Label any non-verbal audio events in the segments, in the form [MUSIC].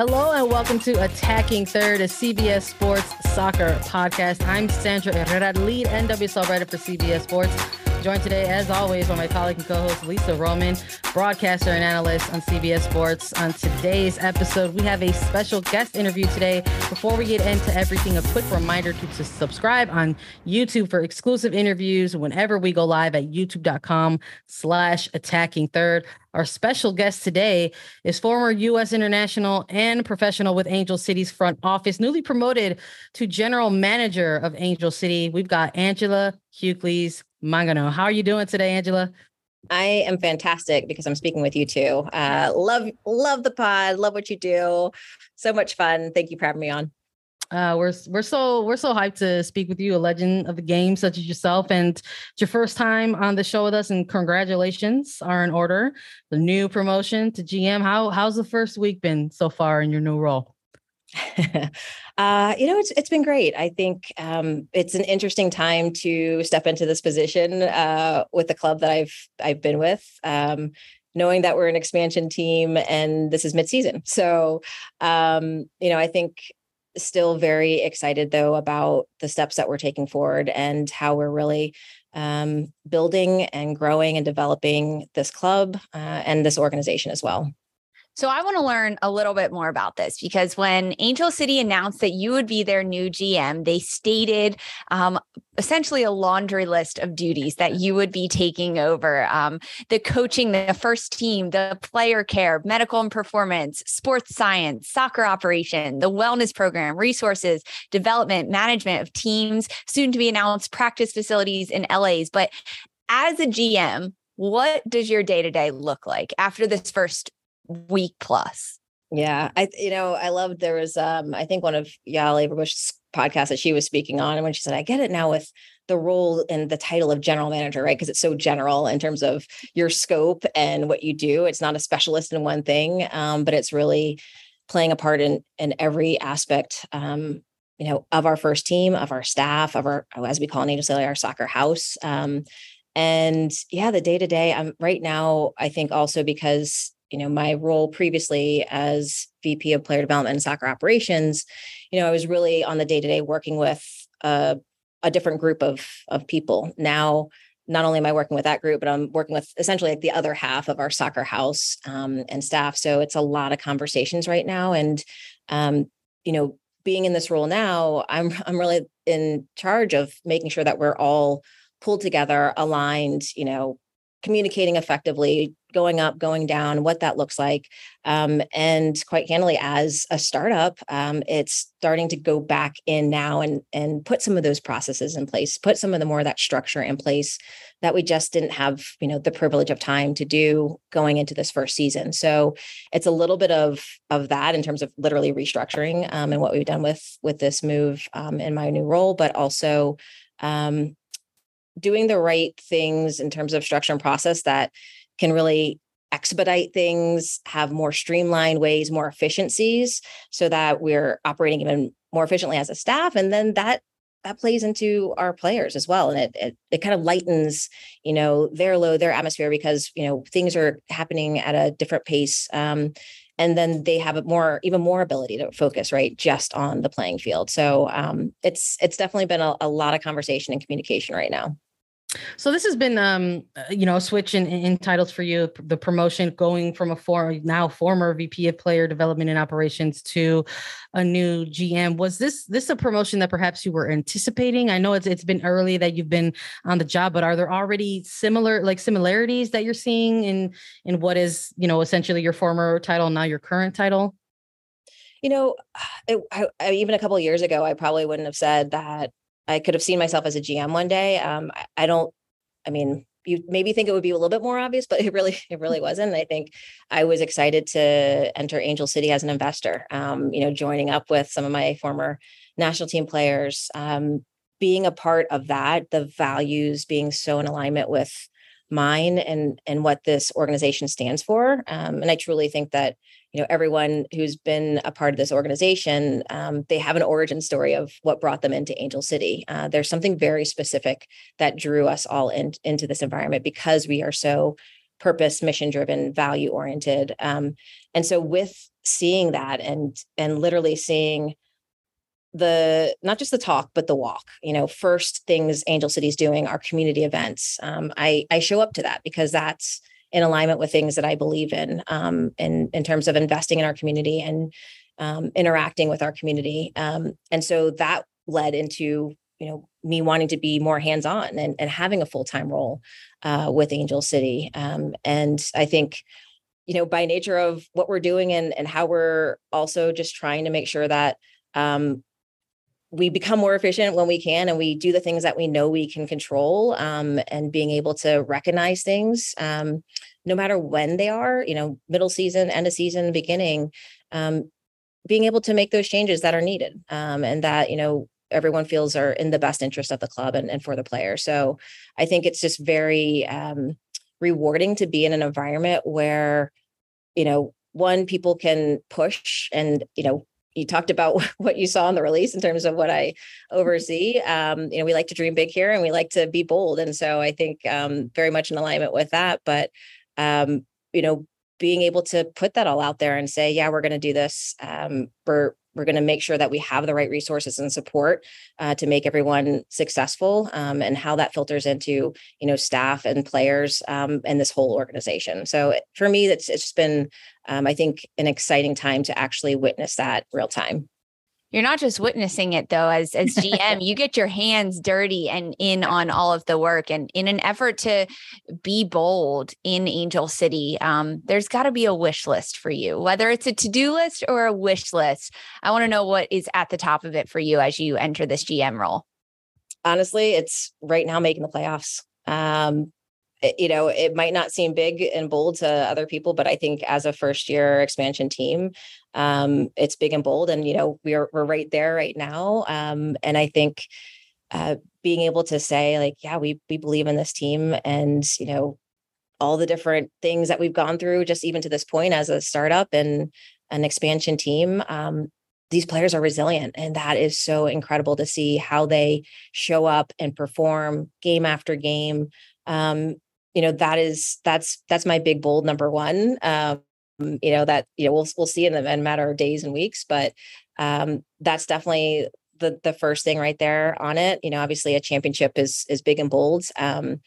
Hello and welcome to Attacking Third, a CBS Sports soccer podcast. I'm Sandra Herrera, lead NWSL writer for CBS Sports. Joined today, as always, by my colleague and co-host Lisa Roman, broadcaster and analyst on CBS Sports. On today's episode, we have a special guest interview today. Before we get into everything, a quick reminder to, to subscribe on YouTube for exclusive interviews whenever we go live at youtube.com slash attacking third. Our special guest today is former U.S. international and professional with Angel City's front office, newly promoted to general manager of Angel City. We've got Angela Hucles Mangano. How are you doing today, Angela? I am fantastic because I'm speaking with you too. Uh, love, love the pod. Love what you do. So much fun. Thank you for having me on. Uh, we're we're so we're so hyped to speak with you, a legend of the game such as yourself, and it's your first time on the show with us. And congratulations are in order. The new promotion to GM. How how's the first week been so far in your new role? [LAUGHS] uh, you know, it's it's been great. I think um, it's an interesting time to step into this position uh, with the club that I've I've been with. Um, knowing that we're an expansion team and this is midseason. So, um, you know, I think still very excited though about the steps that we're taking forward and how we're really um, building and growing and developing this club uh, and this organization as well. So I want to learn a little bit more about this because when Angel City announced that you would be their new GM, they stated um, essentially a laundry list of duties that you would be taking over um, the coaching, the first team, the player care, medical and performance, sports science, soccer operation, the wellness program, resources, development, management of teams, soon to be announced practice facilities in LA's. But as a GM, what does your day to day look like after this first week plus. Yeah, I you know I loved there was um I think one of Yael Averbuch's podcasts that she was speaking on, and when she said I get it now with the role and the title of general manager, right? Because it's so general in terms of your scope and what you do. It's not a specialist in one thing, um, but it's really playing a part in in every aspect. Um, you know, of our first team, of our staff, of our as we call Angel City, our soccer house. Um, and yeah, the day to day. I'm right now. I think also because you know my role previously as vp of player development and soccer operations you know i was really on the day-to-day working with a, a different group of of people. Now not only am i working with that group but i'm working with essentially like the other half of our soccer house um, and staff. So it's a lot of conversations right now. And um, you know being in this role now i'm i'm really in charge of making sure that we're all pulled together aligned you know communicating effectively going up, going down, what that looks like. Um, and quite candidly, as a startup, um, it's starting to go back in now and and put some of those processes in place, put some of the more of that structure in place that we just didn't have, you know, the privilege of time to do going into this first season. So it's a little bit of of that in terms of literally restructuring um, and what we've done with with this move um, in my new role, but also um, doing the right things in terms of structure and process that can really expedite things, have more streamlined ways, more efficiencies, so that we're operating even more efficiently as a staff. And then that that plays into our players as well and it, it, it kind of lightens you know their load their atmosphere because you know things are happening at a different pace um, and then they have a more even more ability to focus right just on the playing field. So um, it's it's definitely been a, a lot of conversation and communication right now so this has been, um, uh, you know, a switch in, in titles for you. The promotion going from a former, now former VP of Player Development and Operations to a new GM. Was this this a promotion that perhaps you were anticipating? I know it's it's been early that you've been on the job, but are there already similar like similarities that you're seeing in in what is you know essentially your former title now your current title? You know, [SIGHS] it, I, I, even a couple years ago, I probably wouldn't have said that I could have seen myself as a GM one day. Um, I, I don't, I mean, you maybe think it would be a little bit more obvious, but [LAUGHS] it really, it really wasn't. I think I was excited to enter Angel City as an investor. Um, you know, joining up with some of my former national team players, um, being a part of that, the values being so in alignment with mine and and what this organization stands for. Um, and I truly think that you know everyone who's been a part of this organization um, they have an origin story of what brought them into angel city. Uh, there's something very specific that drew us all in, into this environment because we are so purpose mission driven value oriented um, and so with seeing that and and literally seeing the not just the talk but the walk you know first things angel city's doing are community events. Um, i i show up to that because that's in alignment with things that I believe in, um, in in terms of investing in our community and um, interacting with our community. Um, and so that led into you know me wanting to be more hands on and, and having a full time role uh, with Angel City. Um, and I think you know by nature of what we're doing and and how we're also just trying to make sure that um, we become more efficient when we can and we do the things that we know we can control um, and being able to recognize things um, no matter when they are you know middle season end of season beginning um, being able to make those changes that are needed um, and that you know everyone feels are in the best interest of the club and, and for the player. So i think it's just very um, rewarding to be in an environment where you know one people can push and you know you talked about [LAUGHS] what you saw in the release in terms of what I oversee. Um, you know, we like to dream big here and we like to be bold. And so I think um, very much in alignment with that. But, um, you know, being able to put that all out there and say, yeah, we're going to do this. Um, we're we're going to make sure that we have the right resources and support uh, to make everyone successful um, and how that filters into you know staff and players um, and this whole organization. So for me it's it's been um, i think an exciting time to actually witness that real time you're not just witnessing it though as as gm [LAUGHS] you get your hands dirty and in on all of the work and in an effort to be bold in angel city um, there's got to be a wish list for you whether it's a to-do list or a wish list. I want to know what is at the top of it for you as you enter this gm role. Honestly it's right now making the playoffs. Um, you know, it might not seem big and bold to other people, but I think as a first year expansion team, um, it's big and bold. And, you know, we're, we're right there right now. Um, and I think uh, being able to say like, yeah, we, we believe in this team and, you know, all the different things that we've gone through just even to this point as a startup and an expansion team, um, these players are resilient and that is so incredible to see how they show up and perform game after game um, you know that is that's that's my big bold number one um, you know that you know we'll we'll see in the in matter of days and weeks but um, that's definitely the the first thing right there on it. You know obviously a championship is is big and bold um,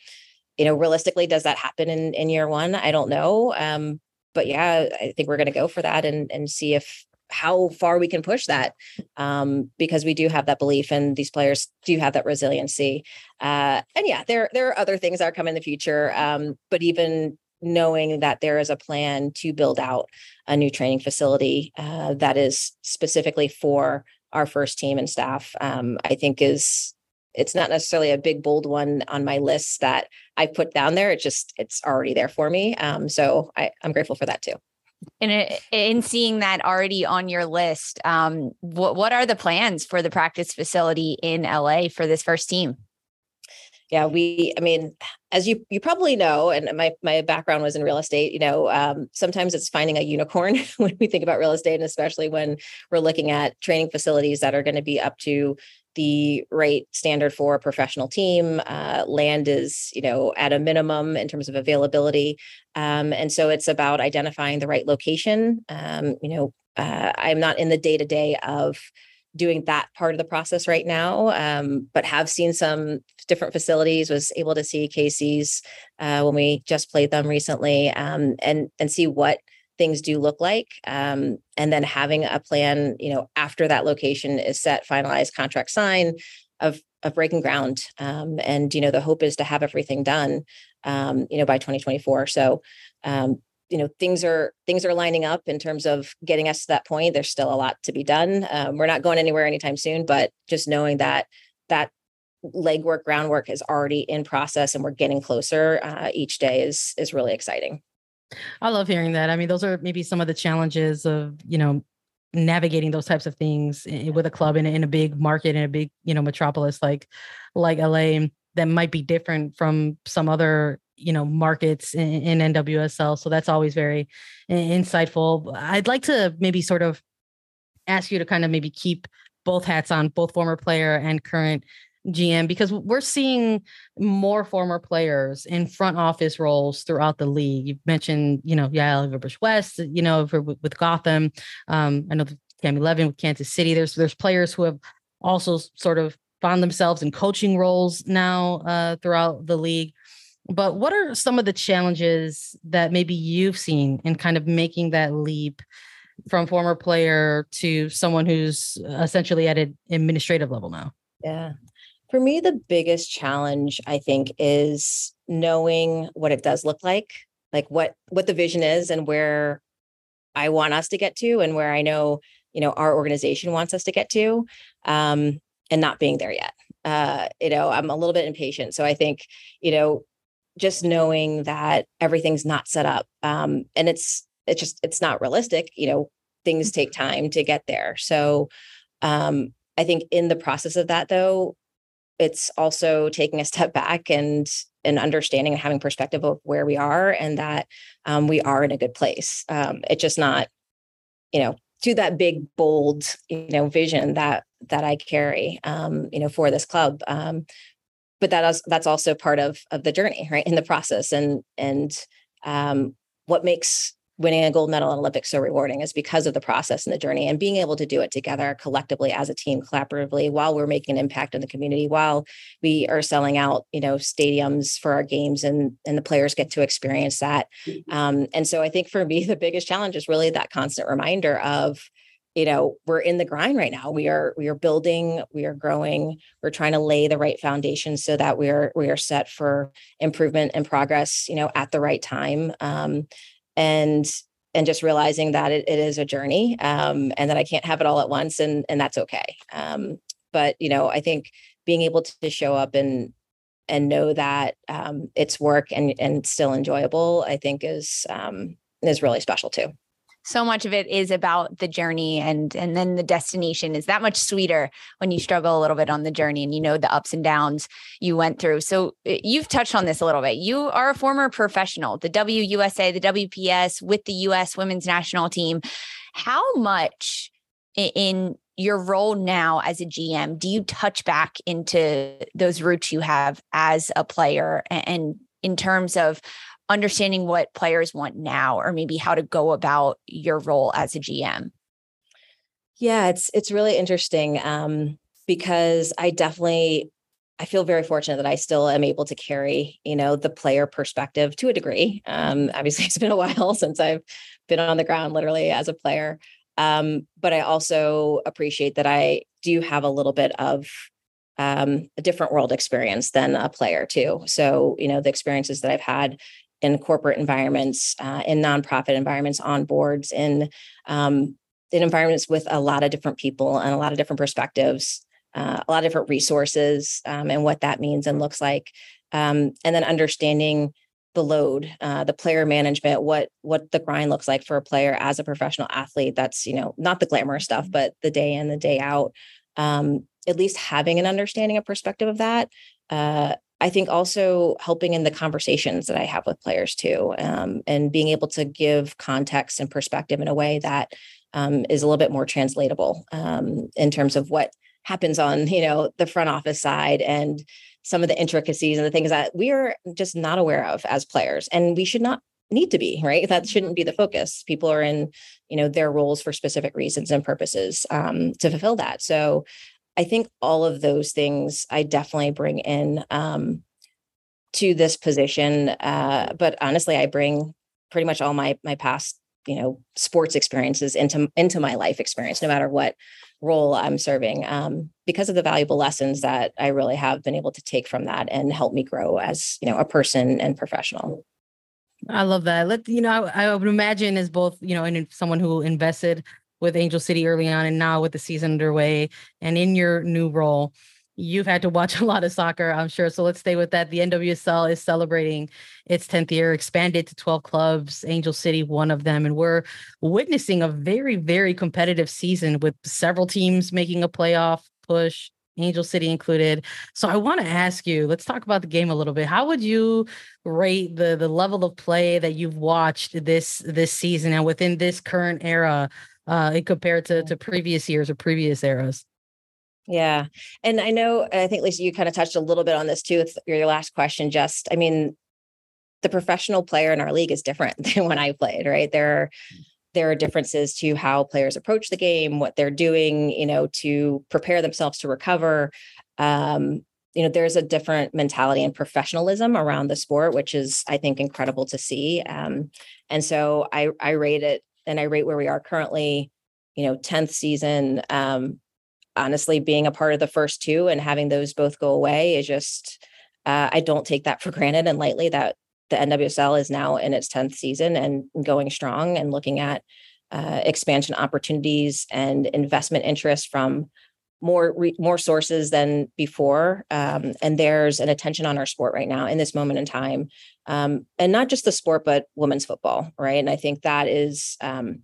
you know realistically does that happen in in year one? I don't know um, but yeah i think we're going to go for that and and see if how far we can push that um, because we do have that belief and these players do have that resiliency. Uh, and yeah there there are other things that are coming in the future um, but even knowing that there is a plan to build out a new training facility uh, that is specifically for our first team and staff um, i think is it's not necessarily a big bold one on my list that i put down there. It's just it's already there for me. Um, so I, i'm grateful for that too and in seeing that already on your list, um, what what are the plans for the practice facility in LA for this first team? yeah, we. I mean, as you you probably know, and my my background was in real estate. You know, um, sometimes it's finding a unicorn [LAUGHS] when we think about real estate, and especially when we're looking at training facilities that are going to be up to the right standard for a professional team. Uh, land is, you know, at a minimum in terms of availability, um, and so it's about identifying the right location. Um, you know, uh, I'm not in the day to day of doing that part of the process right now, um, but have seen some different facilities. Was able to see KC's uh, when we just played them recently, um, and and see what things do look like um, and then having a plan you know after that location is set finalized contract sign of of breaking ground um, and you know the hope is to have everything done um, you know by 2024 so um, you know things are things are lining up in terms of getting us to that point. There's still a lot to be done. Um, we're not going anywhere anytime soon but just knowing that that legwork groundwork is already in process and we're getting closer uh, each day is is really exciting I love hearing that. I mean, those are maybe some of the challenges of, you know, navigating those types of things with a club in, in a big market in a big, you know, metropolis like like LA that might be different from some other, you know, markets in, in NWSL. So that's always very insightful. I'd like to maybe sort of ask you to kind of maybe keep both hats on, both former player and current GM because we're seeing more former players in front office roles throughout the league. You mentioned, you know, Yael Averbuch-West, you know, with Gotham. Um, I know Cami Levin with Kansas City. There's there's players who have also sort of found themselves in coaching roles now uh, throughout the league. But what are some of the challenges that maybe you've seen in kind of making that leap from former player to someone who's essentially at an administrative level now? Yeah. For me, the biggest challenge, I think, is knowing what it does look like, like what what the vision is and where I want us to get to and where I know, you know, our organization wants us to get to, um, and not being there yet. Uh, you know, I'm a little bit impatient. So I think, you know, just knowing that everything's not set up um, and it's it's just it's not realistic you know things take mm-hmm. time to get there so um, i think in the process of that though it's also taking a step back and and understanding and having perspective of where we are and that um, we are in a good place. Um, it's just not, you know, to that big bold, you know, vision that that I carry, um, you know, for this club. Um, but that is that's also part of of the journey, right, in the process, and and um, what makes winning a gold medal in Olympics so rewarding is because of the process and the journey and being able to do it together collectively as a team collaboratively while we're making an impact in the community while we are selling out you know stadiums for our games and and the players get to experience that. Mm-hmm. um, and so i think for me [LAUGHS] the biggest challenge is really that constant reminder of you know we're in the grind right now. We are we are building we are growing. We're trying to lay the right foundation so that we are we are set for improvement and progress you know at the right time. Um, and and just realizing that it, it is a journey um, and that I can't have it all at once and and that's okay. Um, but you know, I think being able to show up and and know that um, it's work and and still enjoyable, I think is um, is really special too so much of it is about the journey and and then the destination is that much sweeter when you struggle a little bit on the journey and you know the ups and downs you went through. So eh, you've touched on this a little bit. You are a former professional the WUSA the WPS with the US women's national team. How much in your role now as a GM do you touch back into those roots you have as a player and in terms of understanding what players want now or maybe how to go about your role as a GM? Yeah, it's it's really interesting um, because I definitely I feel very fortunate that I still am able to carry, you know, the player perspective to a degree. Um, obviously, [LAUGHS] it's been a while since I've been on the ground, literally as a player. Um, but I also appreciate that I do have a little bit of um, a different world experience than a player too. So, you know, the experiences that I've had in corporate environments, uh, in nonprofit environments, on boards, in um, in environments with a lot of different people and a lot of different perspectives, uh, a lot of different resources, um, and what that means and looks like, um, and then understanding the load, uh, the player management, what what the grind looks like for a player as a professional athlete. That's you know not the glamorous stuff, but the day in the day out. Um, at least having an understanding, a perspective of that uh, I think also helping in the conversations that I have with players too, um, and being able to give context and perspective in a way that um, is a little bit more translatable um, in terms of what happens on you know the front office side and some of the intricacies and the things that we are just not aware of as players and we should not need to be right? That shouldn't be the focus. People are in you know their roles for specific reasons and purposes um, to fulfill that. So i think all of those things i definitely bring in um, to this position uh, but honestly i bring pretty much all my my past you know sports experiences into into my life experience no matter what role i'm serving um, because of the valuable lessons that i really have been able to take from that and help me grow as you know a person and professional. I love that. Let you know i, I would imagine as both you know and someone who invested with angel city early on and now with the season underway and in your new role You've had to watch [LAUGHS] a lot of soccer, I'm sure. So let's stay with that. The NWSL is celebrating its 10th year, expanded to 12 clubs, Angel City, one of them. And we're witnessing a very, very competitive season with several teams making a playoff push, Angel City included. So I want to ask you, let's talk about the game a little bit. How would you rate the the level of play that you've watched this this season and within this current era uh compared to, to previous years or previous eras? Yeah. And I know, I think, Lisa, you kind of touched a little bit on this too with your last question. Just, I mean, the professional player in our league is different [LAUGHS] than when I played, right? There are, there are differences to how players approach the game, what they're doing, you know, to prepare themselves to recover. Um, you know, there's a different mentality and professionalism around the sport, which is, I think, incredible to see. Um, and so I, I rate it, and I rate where we are currently, you know, 10th season. Um, honestly being a part of the first two and having those both go away is just uh, I don't take that [LAUGHS] for granted and lightly that the NWSL is now in its 10th season and going strong and looking at uh, expansion opportunities and investment interest from more re- more sources than before um, and there's an attention on our sport right now in this moment in time um, and not just the sport but women's football right and i think that is um,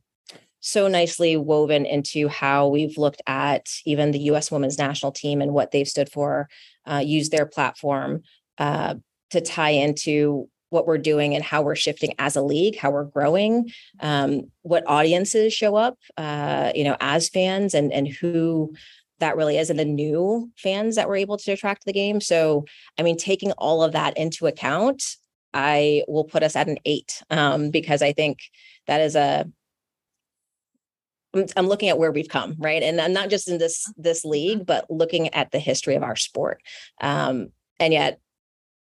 so nicely woven into how we've looked at even the U.S. women's national team and what they've stood for, uh, use their platform uh, to tie into what we're doing and how we're shifting as a league, how we're growing, um, what audiences show up, uh, you know, as fans, and and who that really is, and the new fans that we're able to attract to the game. So, I mean, taking all of that into account, I will put us at an eight um, because I think that is a I'm looking at where we've come, right? And I'm not just in this this league, but looking at the history of our sport. Um, and yet,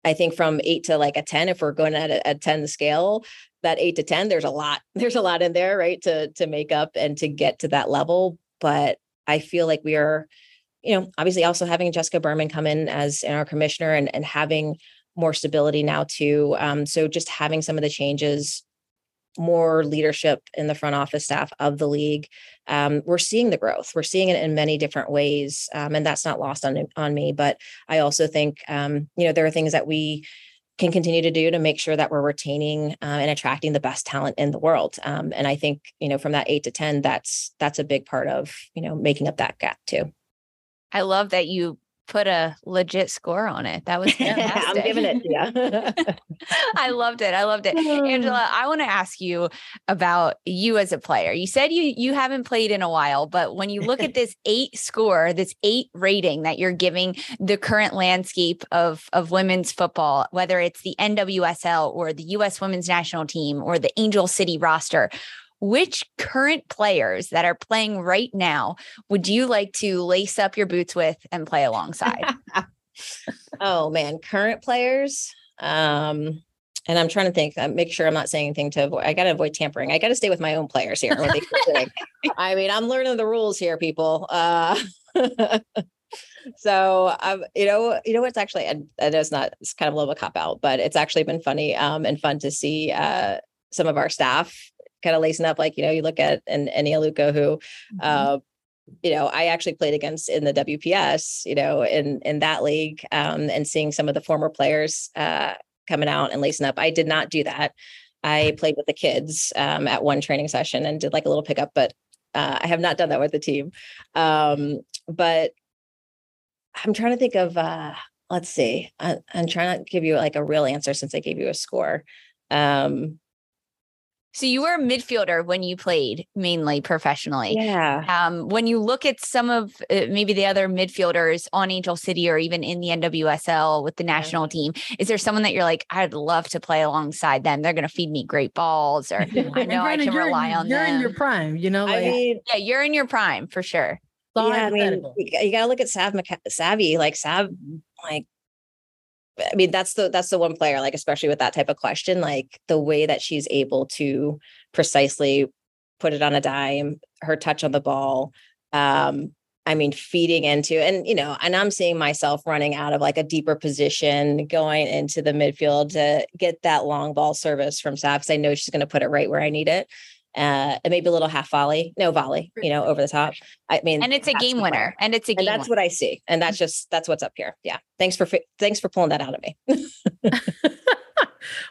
I think from eight to like a ten, if we're going at a, a ten scale, that eight to ten, there's a lot. [LAUGHS] There's a lot in there, right? To to make up and to get to that level. But I feel like we are, you know, obviously also having Jessica Berman come in as our commissioner and and having more stability now too. Um, so just having some of the changes more leadership in the front office staff of the league. Um, we're seeing the growth. We're seeing it in many different ways, um, and that's not lost on on me. But I also think um, you know there are things that we can continue to do to make sure that we're retaining uh, and attracting the best talent in the world. Um, and I think you know from that eight to ten, that's that's a big part of you know making up that gap too. I love that you put a legit score on it. That was fantastic. [LAUGHS] I'm giving it yeah. [LAUGHS] [LAUGHS] I loved it. I loved it. [SIGHS] Angela, I want to ask you about you as a player. You said you you haven't played in a while, but when you look at this 8 score, this 8 rating that you're giving the current landscape of of women's football, whether it's the NWSL or the US Women's National Team or the Angel City roster, which current players that are playing right now would you like to lace up your boots with and play alongside? [LAUGHS] oh man, current players. Um, and I'm trying to think, uh, make sure I'm not saying anything to avoid. I got to avoid tampering. I got to stay with my own players here. [LAUGHS] I mean, I'm learning the rules here, people. Uh, [LAUGHS] so um, you know, you know what's actually, I, I know it's not, it's kind of a little cop out, but it's actually been funny um, and fun to see uh, some of our staff kind of lacing up. Like, you know, you look at an Eni Aluko who, mm-hmm. uh, you know, I actually played against in the WPS, you know, in in that league, um, and seeing some of the former players uh, coming out and lacing up. I did not do that. I played with the kids um, at one training session and did like a little pickup, but uh, I have not done that with the team. Um, but I'm trying to think of uh, let's see. I, I'm trying to give you like a real answer since I gave you a score. Um, so you were a midfielder when you played mainly professionally. yeah. Um, when you look at some of uh, maybe the other midfielders on Angel City or even in the NWSL with the national team, is there someone that you're like, I'd love to play alongside them? They're going to feed me great balls, or [LAUGHS] I And know I can you're, rely on you're them. in your prime, you know. I mean, yeah, you're in your prime for sure. yeah, I mean, you, got- you gotta look at Sav Maca- Savvy, like Sav, like, I mean, that's the that's the one player, like, especially with that type of question, like the way that she's able to precisely put it on a dime, her touch on the ball. Um, I mean, feeding into, and you know, and I'm seeing myself running out of like a deeper position, going into the midfield to get that long ball service from Sav because I know she's going to put it right where I need it. Uh, and maybe a little half volley, no volley, you know, over the top. I mean, And it's a game winner. player And it's a game and that's winner. what I see, and that's just that's what's up here. Yeah, thanks for fi- thanks for pulling that out of me. [LAUGHS]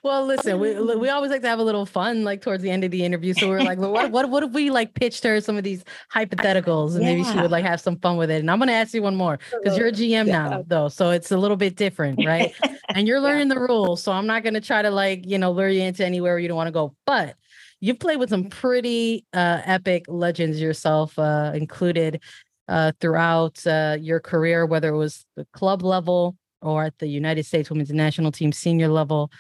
well, listen, we we always like to have a little fun, like towards the end of the interview. So we are like, well, what what what if we like pitched her some of these hypotheticals, and maybe she would like have some fun with it. And I'm gonna ask you one more because you're a GM Yeah. now, though, so it's a little bit different, [LAUGHS] right? and you're learning the rules, so I'm not gonna try to like you know lure you into anywhere where you don't want to go, but. You've played with some pretty uh, epic legends yourself, uh, included uh, throughout uh, your career, whether it was the club level or at the United States Women's National Team senior level.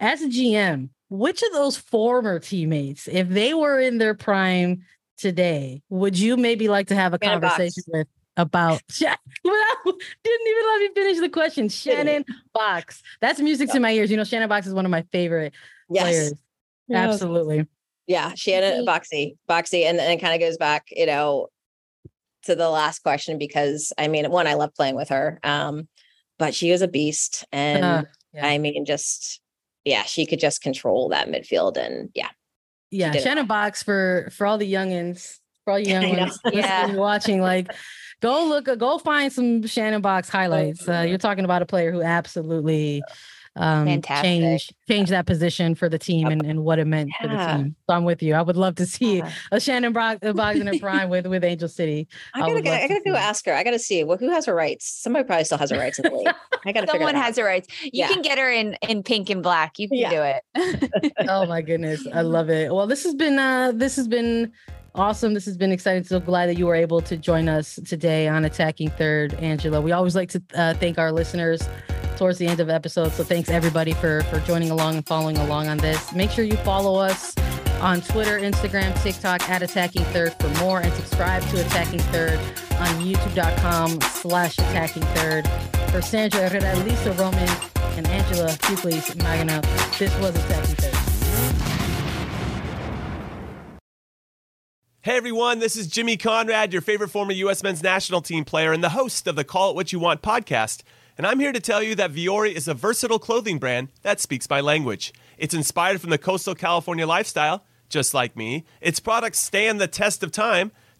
As a GM, which of those former teammates, if they were in their prime today, would you maybe like to have a Shannon Boxx. conversation with about? [LAUGHS] Sha- [LAUGHS] Well, Didn't even let me finish the question. Shannon Boxx. That's music to my ears. You know, Shannon Boxx is one of my favorite Yes, players. Absolutely. Yeah, Shannon Boxy, Boxy, and then it kind of goes back, you know, to the last question because I mean, one, I love playing with her, um, but she was a beast, and Uh, yeah. I mean, just yeah, she could just control that midfield, and yeah, yeah, Shannon Boxx for for all the youngins, for all [LAUGHS] you young ones [LAUGHS] Yeah. watching, like go look, go find some Shannon Boxx [LAUGHS] highlights. Uh, you're talking about a player who absolutely um Fantastic. changed changed that position for the team and, and what it meant for the team. So I'm with you. I would love to see Yeah. a Shannon Boxx, Boxx in her prime with with Angel City. I I gotta would go, I gotta go ask her. I gotta see well, who has her rights. Somebody probably still has her rights in the league. I gotta figure Someone has her rights. You Yeah. can get her in in pink and black. You can Yeah. do it. [LAUGHS] oh my goodness i love it well this has been uh this has been awesome this has been exciting so glad that you were able to join us today on attacking third angela we always like to uh, thank our listeners towards the end of episodes so thanks everybody for for joining along and following along on this make sure you follow us on twitter instagram tiktok at attacking third for more and subscribe to attacking third on youtube.com slash attacking third for sandra herrera lisa roman and angela Hucles mangano this was attacking third Hey everyone, this is Jimmy Conrad, your favorite former U.S. men's national team player and the host of the Call It What You Want podcast. And I'm here to tell you that Vuori is a versatile clothing brand that speaks my language. It's inspired from the coastal California lifestyle, just like me. Its products stand the test of time,